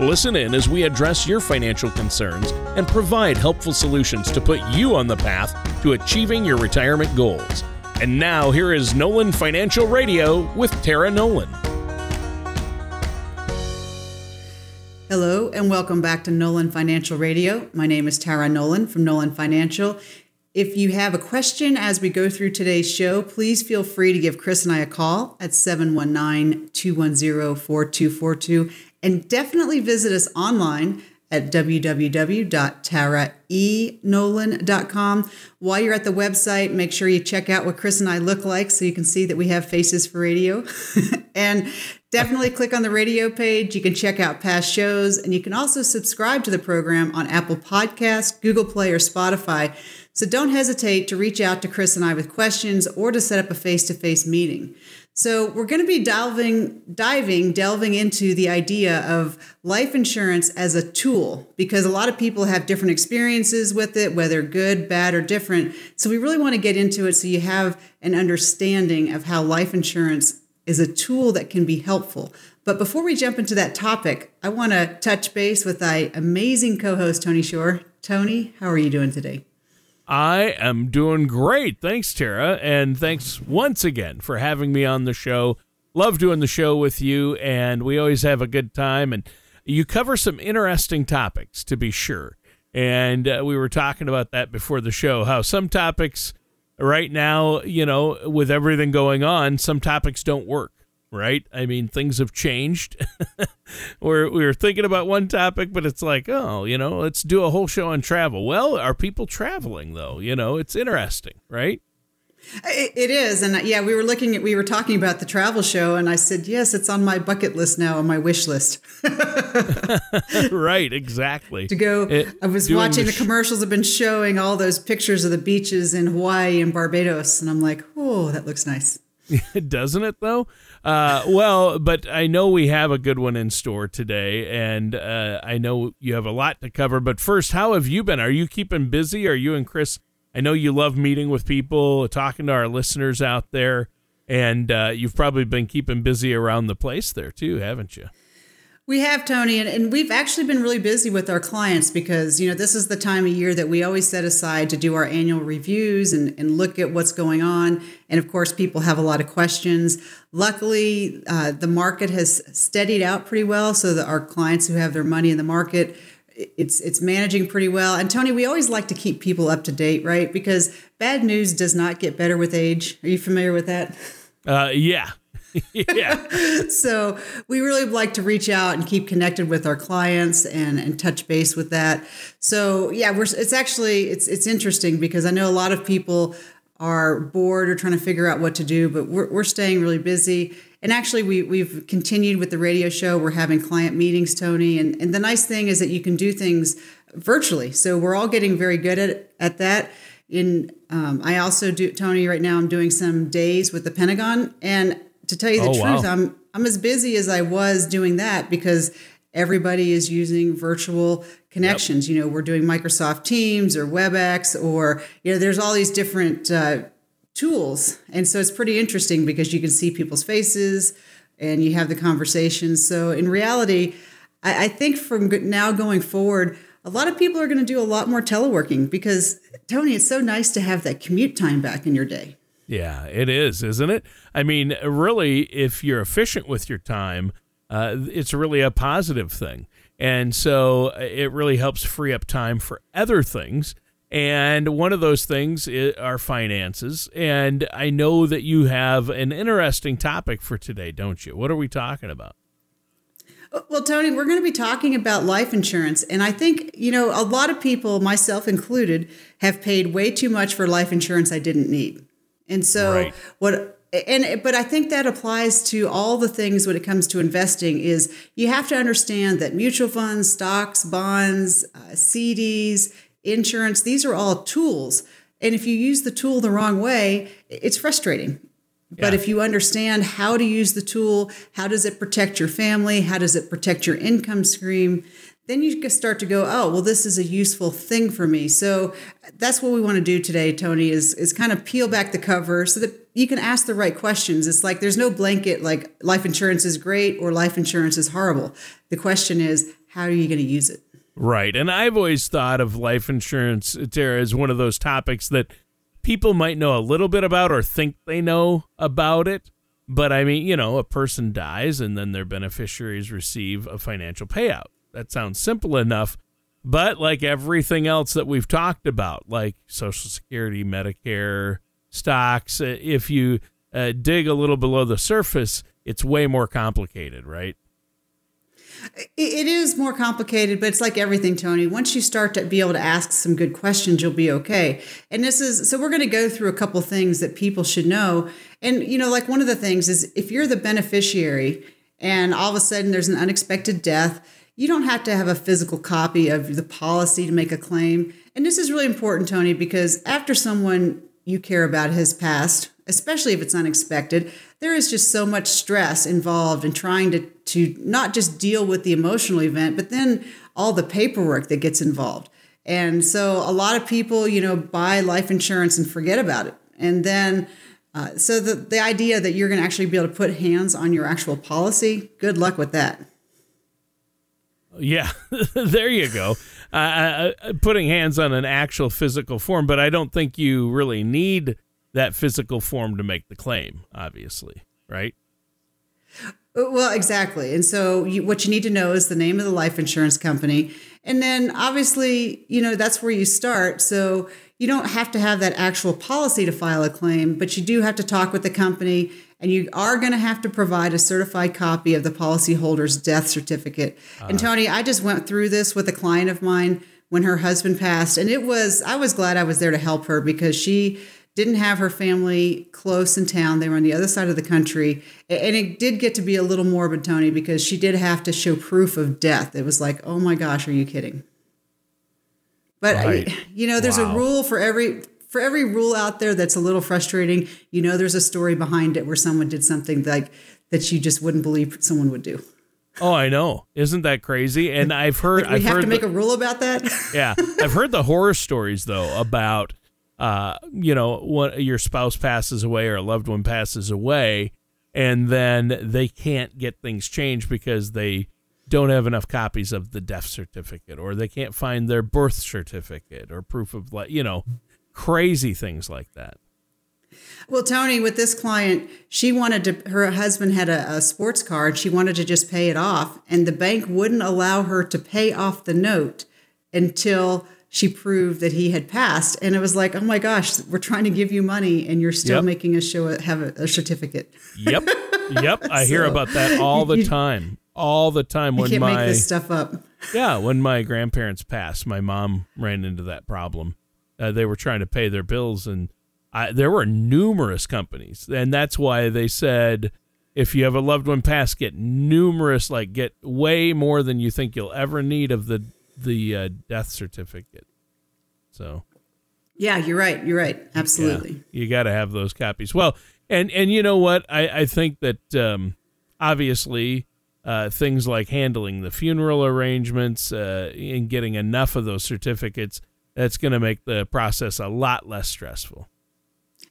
Listen in as we address your financial concerns and provide helpful solutions to put you on the path to achieving your retirement goals. And now, here is Nolan Financial Radio with Tara Nolan. Hello, and welcome back to Nolan Financial Radio. My name is Tara Nolan from Nolan Financial. If you have a question as we go through today's show, please feel free to give Chris and I a call at 719 210 4242 and definitely visit us online at www.taraenolan.com. While you're at the website, make sure you check out what Chris and I look like so you can see that we have faces for radio. and definitely click on the radio page. You can check out past shows and you can also subscribe to the program on Apple Podcasts, Google Play, or Spotify. So don't hesitate to reach out to Chris and I with questions or to set up a face to face meeting. So we're going to be delving, diving, delving into the idea of life insurance as a tool because a lot of people have different experiences with it, whether good, bad, or different. So we really want to get into it so you have an understanding of how life insurance is a tool that can be helpful. But before we jump into that topic, I want to touch base with my amazing co-host Tony Shore. Tony, how are you doing today? I am doing great. Thanks, Tara. And thanks once again for having me on the show. Love doing the show with you, and we always have a good time. And you cover some interesting topics, to be sure. And uh, we were talking about that before the show, how some topics right now, you know, with everything going on, some topics don't work right? I mean, things have changed. we're we were thinking about one topic, but it's like, oh, you know, let's do a whole show on travel. Well, are people traveling though? You know, it's interesting, right? It is, and uh, yeah, we were looking at we were talking about the travel show, and I said yes, it's on my bucket list now, on my wish list. right, exactly. to go, it, I was watching the, sh- the commercials have been showing all those pictures of the beaches in Hawaii and Barbados, and I'm like, oh, that looks nice. Doesn't it though? Uh, well, but I know we have a good one in store today, and uh, I know you have a lot to cover. But first, how have you been? Are you keeping busy? Are you and Chris? I know you love meeting with people, talking to our listeners out there, and uh, you've probably been keeping busy around the place there too, haven't you? We have, Tony, and, and we've actually been really busy with our clients because, you know, this is the time of year that we always set aside to do our annual reviews and, and look at what's going on. And of course, people have a lot of questions. Luckily, uh, the market has steadied out pretty well so that our clients who have their money in the market, it's it's managing pretty well. And Tony, we always like to keep people up to date, right? Because bad news does not get better with age. Are you familiar with that? Uh, yeah, yeah. so we really like to reach out and keep connected with our clients and, and touch base with that. So yeah, we're it's actually it's it's interesting because I know a lot of people are bored or trying to figure out what to do, but we're, we're staying really busy. And actually, we, we've continued with the radio show. We're having client meetings, Tony. And, and the nice thing is that you can do things virtually. So we're all getting very good at, at that. In um, I also do, Tony, right now I'm doing some days with the Pentagon. And to tell you the oh, truth, wow. I'm I'm as busy as I was doing that because everybody is using virtual connections. Yep. You know, we're doing Microsoft Teams or WebEx, or you know, there's all these different uh, tools, and so it's pretty interesting because you can see people's faces and you have the conversations. So in reality, I, I think from now going forward. A lot of people are going to do a lot more teleworking because Tony, it's so nice to have that commute time back in your day. Yeah, it is, isn't it? I mean, really, if you're efficient with your time, uh, it's really a positive thing. And so uh, it really helps free up time for other things. And one of those things are finances. And I know that you have an interesting topic for today, don't you? What are we talking about? Uh, well, Tony, we're going to be talking about life insurance. And I think, you know, a lot of people, myself included, have paid way too much for life insurance I didn't need. And so right. what and but I think that applies to all the things when it comes to investing is you have to understand that mutual funds, stocks, bonds, uh, CDs, insurance, these are all tools. And if you use the tool the wrong way, it's frustrating. But Yeah. if you understand how to use the tool, how does it protect your family? How does it protect your income stream? Then you start to go, oh, well, this is a useful thing for me. So that's what we want to do today, Tony, is, is kind of peel back the cover so that you can ask the right questions. It's like there's no blanket like life insurance is great or life insurance is horrible. The question is, how are you going to use it? Right. And I've always thought of life insurance, Tara, as one of those topics that people might know a little bit about or think they know about it. But I mean, you know, a person dies and then their beneficiaries receive a financial payout. That sounds simple enough. But like everything else that we've talked about, like Social Security, Medicare, stocks, uh, if you uh, dig a little below the surface, it's way more complicated, right? It- It is more complicated, but it's like everything, Tony. Once you start to be able to ask some good questions, you'll be okay. And this is so we're going to go through a couple things that people should know. And you know, like one of the things is if you're the beneficiary and all of a sudden there's an unexpected death, you don't have to have a physical copy of the policy to make a claim. And this is really important, Tony, because after someone you care about has passed, especially if it's unexpected, there is just so much stress involved in trying to, to not just deal with the emotional event, but then all the paperwork that gets involved. And so a lot of people, you know, buy life insurance and forget about it. And then, uh, so the, the idea that you're going to actually be able to put hands on your actual policy, good luck with that. Yeah, there you go. Uh, uh, uh, putting hands on an actual physical form, but I don't think you really need that physical form to make the claim, obviously, right? Uh, Well, exactly. And so you, what you need to know is the name of the life insurance company. And then obviously, you know, that's where you start. So you don't have to have that actual policy to file a claim, but you do have to talk with the company and you are going to have to provide a certified copy of the policyholder's death certificate. And uh-huh. Tony, I just went through this with a client of mine when her husband passed and it was I was glad I was there to help her because she didn't have her family close in town. They were on the other side of the country. And it did get to be a little morbid, Tony, because she did have to show proof of death. It was like, oh my gosh, are you kidding? But Right. you know, there's Wow. a rule for every for every rule out there that's a little frustrating. You know, there's a story behind it where someone did something like that you just wouldn't believe someone would do. Oh, I know. Isn't that crazy? And I've heard. We I've have heard to make the- a rule about that. yeah, I've heard the horror stories though about, uh, you know, when your spouse passes away or a loved one passes away, and then they can't get things changed because they don't have enough copies of the death certificate, or they can't find their birth certificate or proof of, li- you know, crazy things like that. Well, Tony, with this client, she wanted to, her husband had a, a sports car and she wanted to just pay it off. And the bank wouldn't allow her to pay off the note until she proved that he had passed. And it was like, oh my gosh, we're trying to give you money and you're still Yep. making us show a, have a, a certificate. Yep, yep. I hear about that all the time, all the time. You When can't my make this stuff up. Yeah, when my grandparents passed, my mom ran into that problem. Uh, they were trying to pay their bills, and I, there were numerous companies, and that's why they said if you have a loved one pass, get numerous, like get way more than you think you'll ever need of the the uh, death certificate. So Yeah, you're right. You're right. Absolutely. yeah, you got to have those copies. Well, and and you know what? I I think that um, obviously uh, things like handling the funeral arrangements uh, and getting enough of those certificates that's going to make the process a lot less stressful.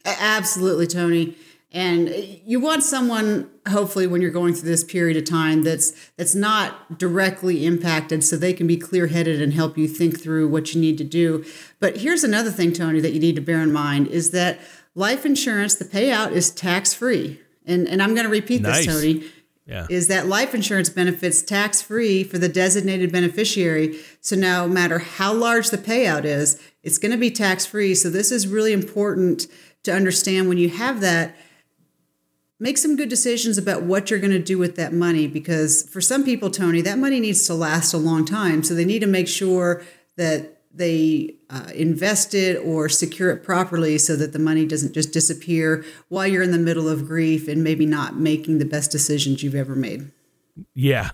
Absolutely, Tony. And uh, you want someone, hopefully, when you're going through this period of time, that's that's not directly impacted, so they can be clear-headed and help you think through what you need to do. But here's another thing, Tony, that you need to bear in mind is that life insurance, the payout is tax-free. And and I'm going to repeat Nice. this, Tony Yeah. is that life insurance benefits tax free for the designated beneficiary. So no matter how large the payout is, it's going to be tax free. So this is really important to understand when you have that. Make some good decisions about what you're going to do with that money because for some people, Tony, that money needs to last a long time. So they need to make sure that they uh, invest it or secure it properly so that the money doesn't just disappear while you're in the middle of grief and maybe not making the best decisions you've ever made. Yeah.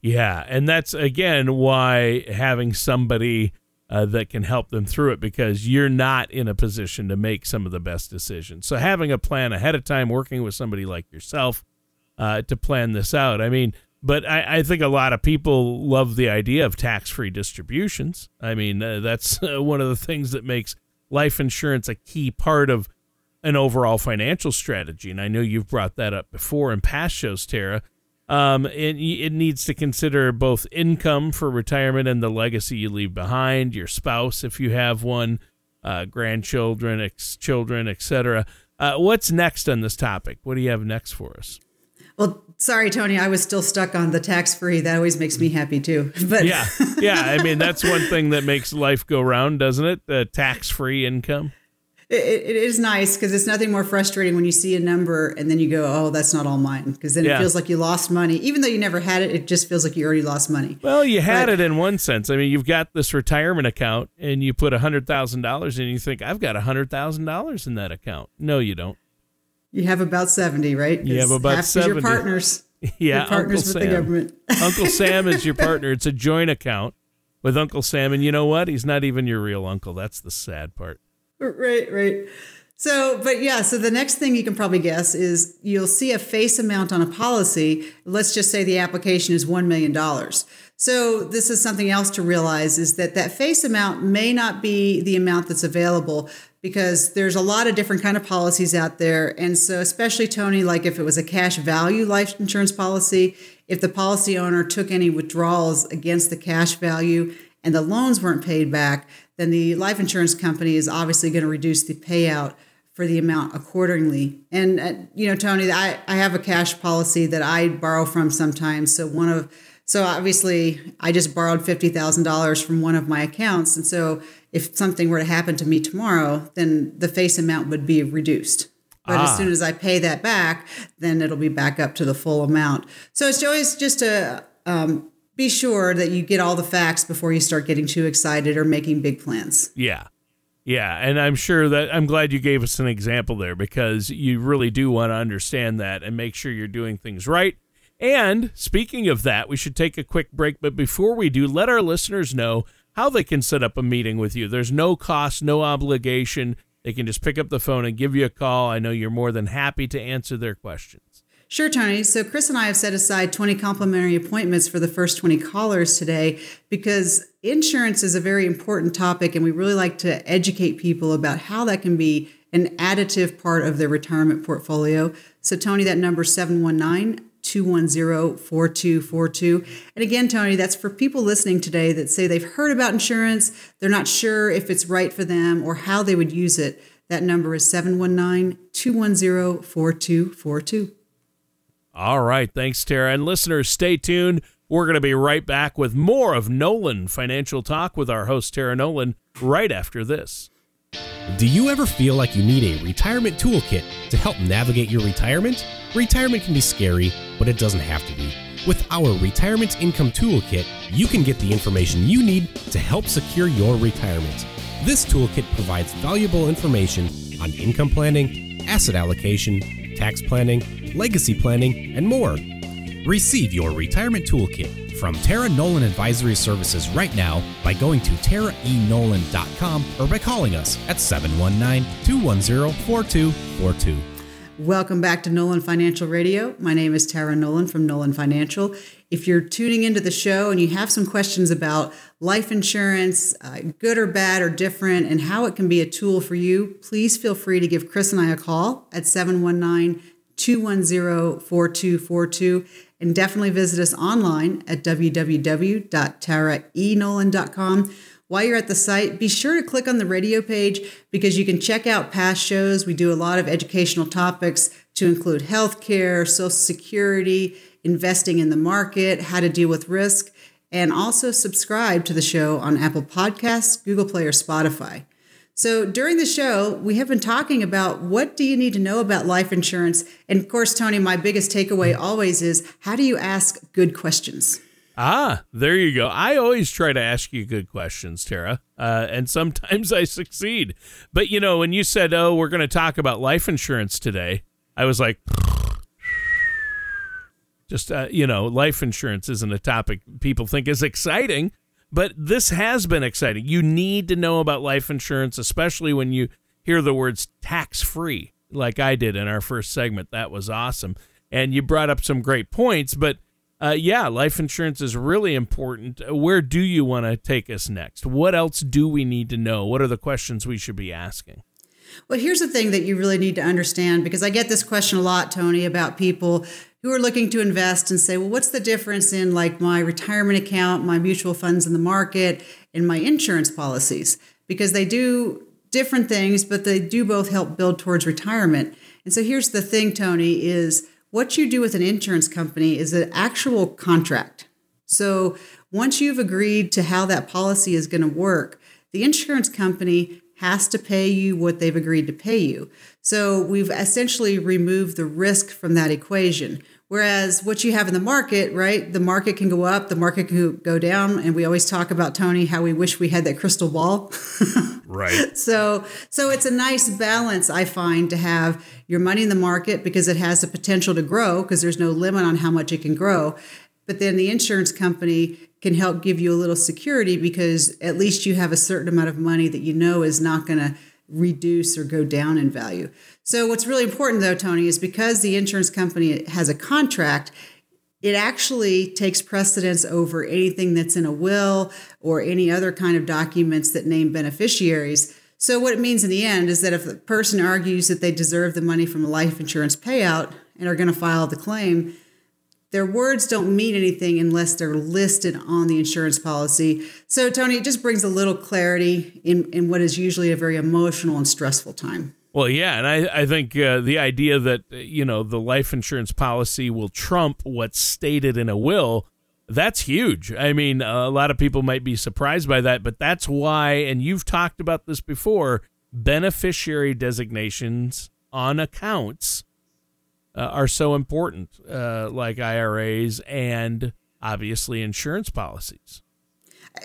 Yeah. And that's, again, why having somebody uh, that can help them through it because you're not in a position to make some of the best decisions. So having a plan ahead of time, working with somebody like yourself uh, to plan this out. I mean, but I, I, think a lot of people love the idea of tax-free distributions. I mean, uh, that's one of the things that makes life insurance a key part of an overall financial strategy. And I know you've brought that up before in past shows, Tara. Um, it, it needs to consider both income for retirement and the legacy you leave behind, your spouse if you have one, uh, grandchildren, ex- children, etc. Uh, what's next on this topic? What do you have next for us? Well, sorry, Tony, I was still stuck on the tax free. That always makes me happy too. But yeah, yeah, I mean that's one thing that makes life go round, doesn't it? The tax free income it, it is nice because it's nothing more frustrating when you see a number and then you go, oh, that's not all mine. Because then yeah. it feels like you lost money. Even though you never had it, it just feels like you already lost money. Well, you had but, it in one sense. I mean, you've got this retirement account and you put $100,000 in, and you think, I've got $100,000 in that account. No, you don't. You have about 70, right? You have about half 70. your partners. Yeah, your partners Uncle with Sam. the government. Uncle Sam is your partner. It's a joint account with Uncle Sam. And you know what? He's not even your real uncle. That's the sad part. Right, right. So, but yeah, so the next thing you can probably guess is you'll see a face amount on a policy. Let's just say the application is $1 million. So, this is something else to realize is that that face amount may not be the amount that's available because there's a lot of different kind of policies out there. And so, especially Tony, like if it was a cash value life insurance policy, if the policy owner took any withdrawals against the cash value and the loans weren't paid back, then the life insurance company is obviously going to reduce the payout for the amount accordingly. And uh, you know, Tony, I, I have a cash policy that I borrow from sometimes. So one of so obviously I just borrowed fifty thousand dollars from one of my accounts, and so if something were to happen to me tomorrow, then the face amount would be reduced. But ah. as soon as I pay that back, then it'll be back up to the full amount. So it's always just to um, be sure that you get all the facts before you start getting too excited or making big plans. Yeah. Yeah, and I'm sure that I'm glad you gave us an example there because you really do want to understand that and make sure you're doing things right. And speaking of that, we should take a quick break. But before we do, let our listeners know how they can set up a meeting with you. There's no cost, no obligation. They can just pick up the phone and give you a call. I know you're more than happy to answer their questions. Sure, Tony. So Chris and I have set aside 20 complimentary appointments for the first 20 callers today because insurance is a very important topic and we really like to educate people about how that can be an additive part of their retirement portfolio. So Tony, that number 719 210 4242. And again, Tony, that's for people listening today that say they've heard about insurance, they're not sure if it's right for them or how they would use it. That number is 719 210 4242. All right. Thanks, Tara. And listeners, stay tuned. We're going to be right back with more of Nolan Financial Talk with our host, Tara Nolan, right after this. Do you ever feel like you need a retirement toolkit to help navigate your retirement? Retirement can be scary, but it doesn't have to be. With our Retirement Income Toolkit, you can get the information you need to help secure your retirement. This toolkit provides valuable information on income planning, asset allocation, tax planning, legacy planning, and more. Receive your retirement toolkit from Tara Nolan Advisory Services right now by going to taraenolan.com or by calling us at 719 210 4242. Welcome back to Nolan Financial Radio. My name is Tara Nolan from Nolan Financial. If you're tuning into the show and you have some questions about life insurance, uh, good or bad or different, and how it can be a tool for you, please feel free to give Chris and I a call at 719 210 4242. And definitely visit us online at www.taraenolan.com. While you're at the site, be sure to click on the radio page because you can check out past shows. We do a lot of educational topics to include healthcare, Social Security, investing in the market, how to deal with risk, and also subscribe to the show on Apple Podcasts, Google Play, or Spotify. So during the show, we have been talking about what do you need to know about life insurance? And of course, Tony, my biggest takeaway always is how do you ask good questions? Ah, there you go. I always try to ask you good questions, Tara, uh, and sometimes I succeed. But you know, when you said, "Oh, we're going to talk about life insurance today," I was like, just uh, you know, life insurance isn't a topic people think is exciting but this has been exciting. You need to know about life insurance, especially when you hear the words tax free, like I did in our first segment. That was awesome. And you brought up some great points, but uh, yeah, life insurance is really important. Where do you want to take us next? What else do we need to know? What are the questions we should be asking? Well, here's the thing that you really need to understand because I get this question a lot, Tony, about people who are looking to invest and say, well, what's the difference in like my retirement account, my mutual funds in the market, and my insurance policies? Because they do different things, but they do both help build towards retirement. And so here's the thing, Tony, is what you do with an insurance company is an actual contract. So once you've agreed to how that policy is going to work, the insurance company has to pay you what they've agreed to pay you. So we've essentially removed the risk from that equation. Whereas what you have in the market, right? The market can go up, the market can go down, and we always talk about Tony how we wish we had that crystal ball. right. So so it's a nice balance I find to have your money in the market because it has the potential to grow because there's no limit on how much it can grow. But then the insurance company can help give you a little security because at least you have a certain amount of money that you know is not going to reduce or go down in value. So, what's really important though, Tony, is because the insurance company has a contract, it actually takes precedence over anything that's in a will or any other kind of documents that name beneficiaries. So, what it means in the end is that if the person argues that they deserve the money from a life insurance payout and are going to file the claim, their words don't mean anything unless they're listed on the insurance policy. So, Tony, it just brings a little clarity in, in what is usually a very emotional and stressful time. Well, yeah, and I, I think uh, the idea that you know the life insurance policy will trump what's stated in a will, that's huge. I mean, a lot of people might be surprised by that, but that's why. And you've talked about this before: beneficiary designations on accounts uh, are so important, uh, like IRAs and obviously insurance policies.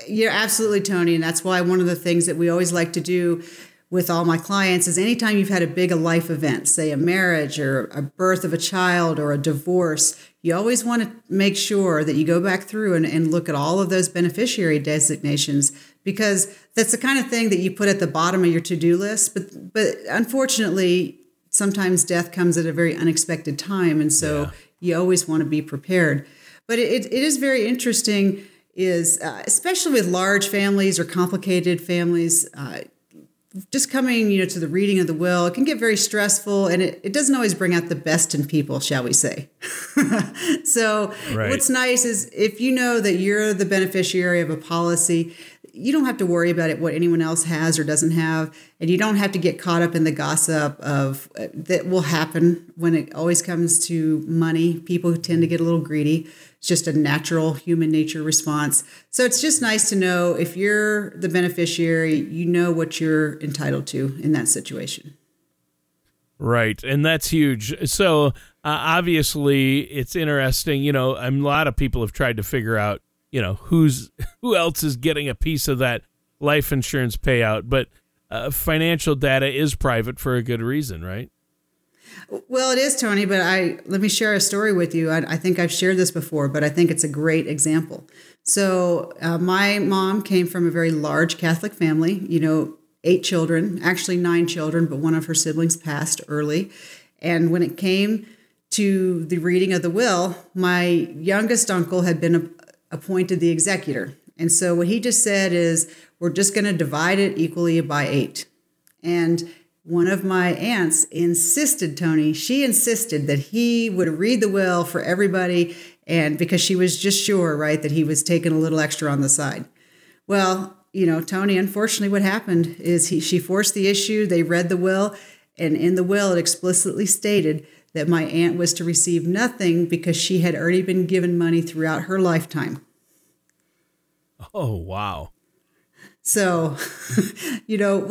You're absolutely, Tony, and that's why one of the things that we always like to do with all my clients is anytime you've had a big life event, say a marriage or a birth of a child or a divorce, you always want to make sure that you go back through and, and look at all of those beneficiary designations because that's the kind of thing that you put at the bottom of your to-do list. But but unfortunately, sometimes death comes at a very unexpected time. And so yeah. you always want to be prepared. But it, it is very interesting is uh, especially with large families or complicated families uh, just coming you know to the reading of the will it can get very stressful and it, it doesn't always bring out the best in people shall we say so right. what's nice is if you know that you're the beneficiary of a policy you don't have to worry about it what anyone else has or doesn't have and you don't have to get caught up in the gossip of uh, that will happen when it always comes to money. People tend to get a little greedy. It's just a natural human nature response. So it's just nice to know if you're the beneficiary you know what you're entitled to in that situation. Right and that's huge. So uh, obviously it's interesting you know a lot of people have tried to figure out you know who's who else is getting a piece of that life insurance payout? But uh, financial data is private for a good reason right? Well it is tony but i let me share a story with you. I, I think i've shared this before but i think it's a great example. So uh, my mom came from a very large catholic family you know eight children actually nine children but one of her siblings passed early. And when it came to the reading of the will my youngest uncle had been a, appointed the executor. And so what he just said is, we're just going to divide it equally by eight. And one of my aunts insisted, Tony, she insisted that he would read the will for everybody. And because she was just sure, right, that he was taking a little extra on the side. Well, you know, Tony, unfortunately, what happened is he, she forced the issue. They read the will. And in the will, it explicitly stated that my aunt was to receive nothing because she had already been given money throughout her lifetime. Oh, wow. So, you know,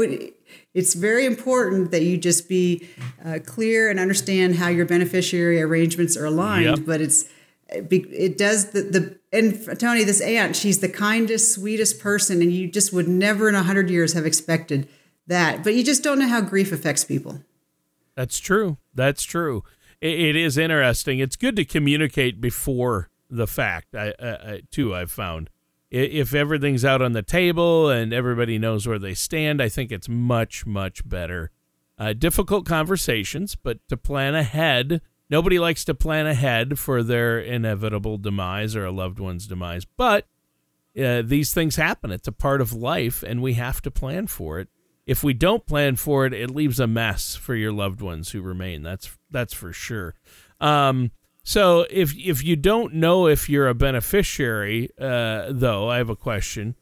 it's very important that you just be uh, clear and understand how your beneficiary arrangements are aligned. Yep. But it's it does the the and Tony, this aunt, she's the kindest, sweetest person, and you just would never in a hundred years have expected that. But you just don't know how grief affects people. That's true. That's true it is interesting. It's good to communicate before the fact. I, I too I've found if everything's out on the table and everybody knows where they stand, I think it's much, much better. Uh, difficult conversations, but to plan ahead. Nobody likes to plan ahead for their inevitable demise or a loved one's demise, but uh, these things happen. It's a part of life, and we have to plan for it. If we don't plan for it, it leaves a mess for your loved ones who remain. That's that's for sure. Um, so if if you don't know if you're a beneficiary, uh, though, I have a question.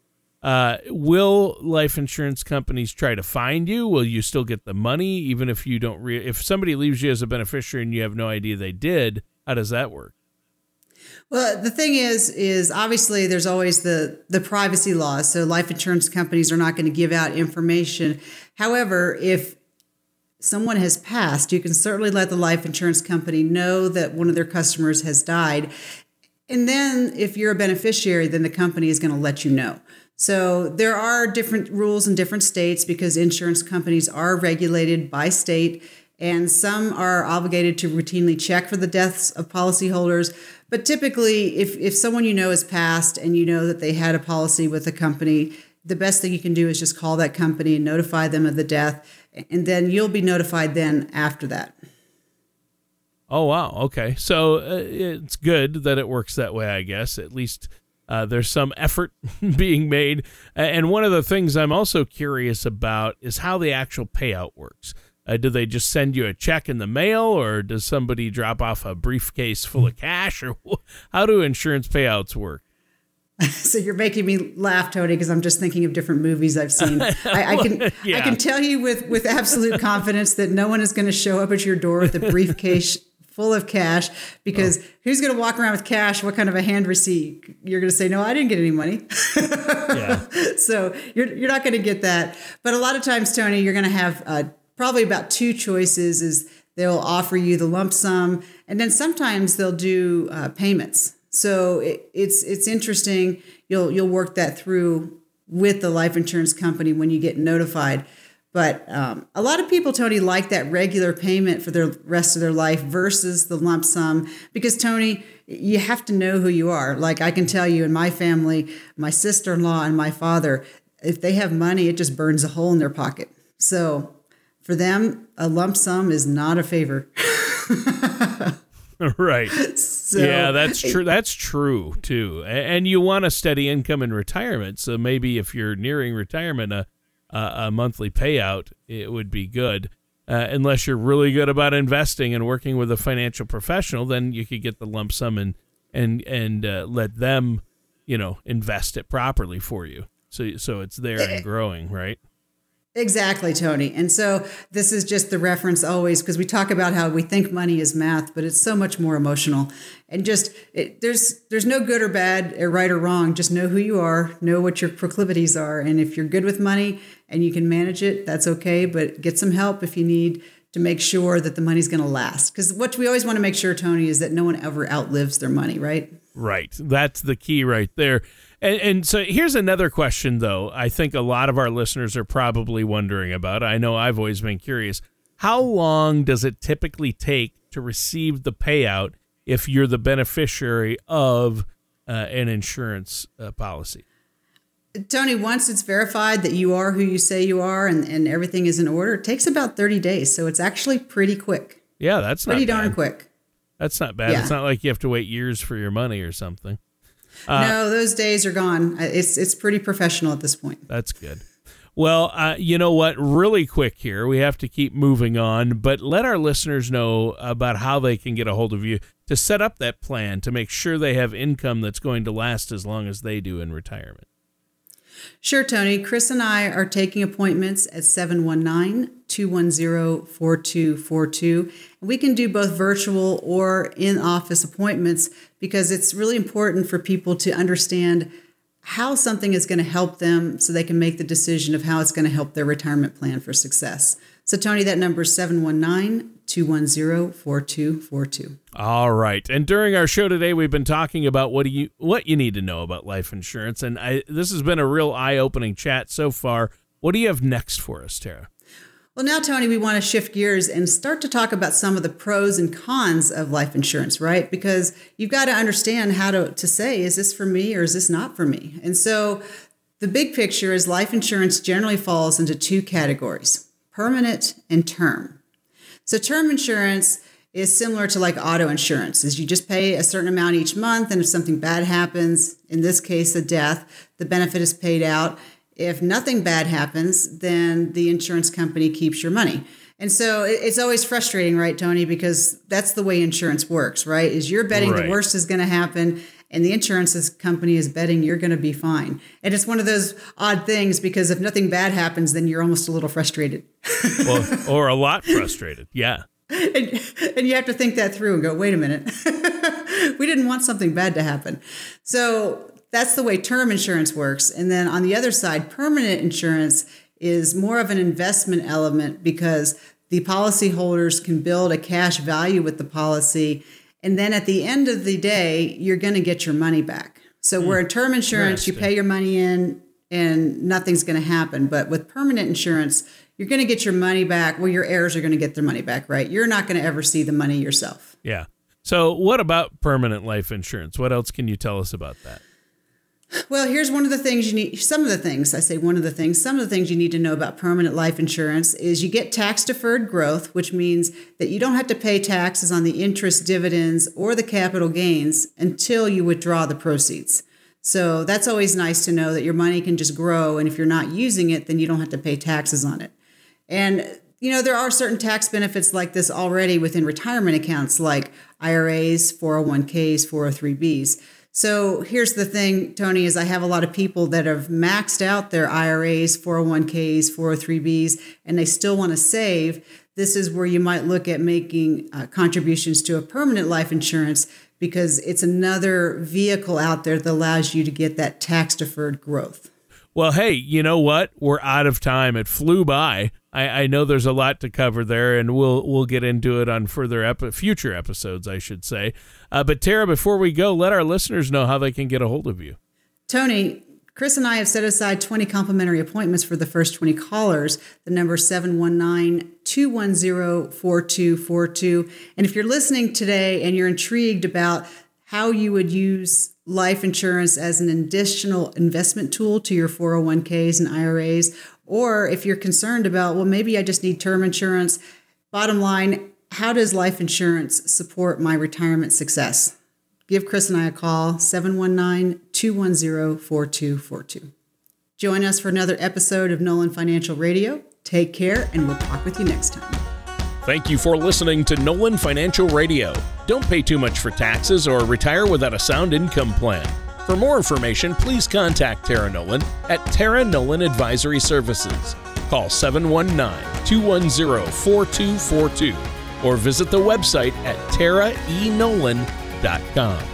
Uh, will life insurance companies try to find you? Will you still get the money even if you don't? Re- if somebody leaves you as a beneficiary and you have no idea they did, how does that work? Well, the thing is, is obviously there's always the the privacy laws. So life insurance companies are not going to give out information. However, if someone has passed, you can certainly let the life insurance company know that one of their customers has died. And then if you're a beneficiary, then the company is going to let you know. So there are different rules in different states because insurance companies are regulated by state and some are obligated to routinely check for the deaths of policyholders. But typically, if, if someone you know has passed and you know that they had a policy with a company, the best thing you can do is just call that company and notify them of the death and then you'll be notified then after that. Oh wow, okay. So uh, it's good that it works that way, I guess. At least uh, there's some effort being made. And one of the things I'm also curious about is how the actual payout works. Uh, do they just send you a check in the mail, or does somebody drop off a briefcase full of cash, or how do insurance payouts work? so you're making me laugh, Tony, because I'm just thinking of different movies I've seen. I, I can yeah. I can tell you with with absolute confidence that no one is going to show up at your door with a briefcase full of cash because oh. who's going to walk around with cash? What kind of a hand receipt? You're going to say, no, I didn't get any money. yeah. So you're you're not going to get that. But a lot of times, Tony, you're going to have uh, probably about two choices. Is they'll offer you the lump sum, and then sometimes they'll do uh, payments. So it, it's it's interesting. You'll you'll work that through with the life insurance company when you get notified. But um, a lot of people, Tony, like that regular payment for the rest of their life versus the lump sum because, Tony, you have to know who you are. Like I can tell you in my family, my sister in law and my father, if they have money, it just burns a hole in their pocket. So for them, a lump sum is not a favor. right. So, yeah, that's true. That's true too. And you want a steady income in retirement. So maybe if you're nearing retirement, a a monthly payout it would be good. Uh, unless you're really good about investing and working with a financial professional, then you could get the lump sum and and and uh, let them, you know, invest it properly for you. So so it's there and growing, right? Exactly, Tony. And so this is just the reference always because we talk about how we think money is math, but it's so much more emotional. And just it, there's there's no good or bad, or right or wrong. Just know who you are, know what your proclivities are, and if you're good with money and you can manage it, that's okay. But get some help if you need to make sure that the money's going to last. Because what we always want to make sure, Tony, is that no one ever outlives their money, right? Right. That's the key right there. And, and so here's another question, though. I think a lot of our listeners are probably wondering about. I know I've always been curious. How long does it typically take to receive the payout if you're the beneficiary of uh, an insurance uh, policy? Tony, once it's verified that you are who you say you are and, and everything is in order, it takes about 30 days. So it's actually pretty quick. Yeah, that's pretty darn quick. That's not bad. Yeah. It's not like you have to wait years for your money or something. Uh, no, those days are gone. It's it's pretty professional at this point. That's good. Well, uh, you know what? Really quick here, we have to keep moving on, but let our listeners know about how they can get a hold of you to set up that plan to make sure they have income that's going to last as long as they do in retirement. Sure, Tony. Chris and I are taking appointments at 719 210 4242. We can do both virtual or in office appointments because it's really important for people to understand how something is going to help them so they can make the decision of how it's going to help their retirement plan for success. So, Tony, that number is 719 210 4242. All right. And during our show today, we've been talking about what do you what you need to know about life insurance. And I, this has been a real eye opening chat so far. What do you have next for us, Tara? Well, now, Tony, we want to shift gears and start to talk about some of the pros and cons of life insurance, right? Because you've got to understand how to, to say, is this for me or is this not for me? And so the big picture is life insurance generally falls into two categories permanent and term. So, term insurance is similar to like auto insurance is you just pay a certain amount each month and if something bad happens in this case a death the benefit is paid out if nothing bad happens, then the insurance company keeps your money. And so it's always frustrating, right, Tony? Because that's the way insurance works, right? Is you're betting right. the worst is going to happen, and the insurance company is betting you're going to be fine. And it's one of those odd things because if nothing bad happens, then you're almost a little frustrated. well, or a lot frustrated, yeah. And, and you have to think that through and go, wait a minute, we didn't want something bad to happen. So that's the way term insurance works. And then on the other side, permanent insurance is more of an investment element because the policyholders can build a cash value with the policy. And then at the end of the day, you're going to get your money back. So, mm. where in term insurance, you pay your money in and nothing's going to happen. But with permanent insurance, you're going to get your money back. Well, your heirs are going to get their money back, right? You're not going to ever see the money yourself. Yeah. So, what about permanent life insurance? What else can you tell us about that? Well, here's one of the things you need. Some of the things I say, one of the things, some of the things you need to know about permanent life insurance is you get tax deferred growth, which means that you don't have to pay taxes on the interest, dividends, or the capital gains until you withdraw the proceeds. So that's always nice to know that your money can just grow. And if you're not using it, then you don't have to pay taxes on it. And you know, there are certain tax benefits like this already within retirement accounts like IRAs, 401ks, 403bs. So here's the thing, Tony, is I have a lot of people that have maxed out their IRAs, 401ks, 403bs, and they still want to save. This is where you might look at making uh, contributions to a permanent life insurance because it's another vehicle out there that allows you to get that tax deferred growth. Well, hey, you know what? We're out of time. It flew by. I, I know there's a lot to cover there, and we'll we'll get into it on further epi- future episodes, I should say. Uh, but Tara, before we go, let our listeners know how they can get a hold of you. Tony, Chris and I have set aside 20 complimentary appointments for the first 20 callers. The number 719-210-4242. And if you're listening today and you're intrigued about how you would use life insurance as an additional investment tool to your 401ks and IRAs, or if you're concerned about, well, maybe I just need term insurance. Bottom line, how does life insurance support my retirement success? Give Chris and I a call, 719 210 4242. Join us for another episode of Nolan Financial Radio. Take care, and we'll talk with you next time. Thank you for listening to Nolan Financial Radio. Don't pay too much for taxes or retire without a sound income plan. For more information, please contact Tara Nolan at Tara Nolan Advisory Services. Call 719 210 4242 or visit the website at taraenolan.com.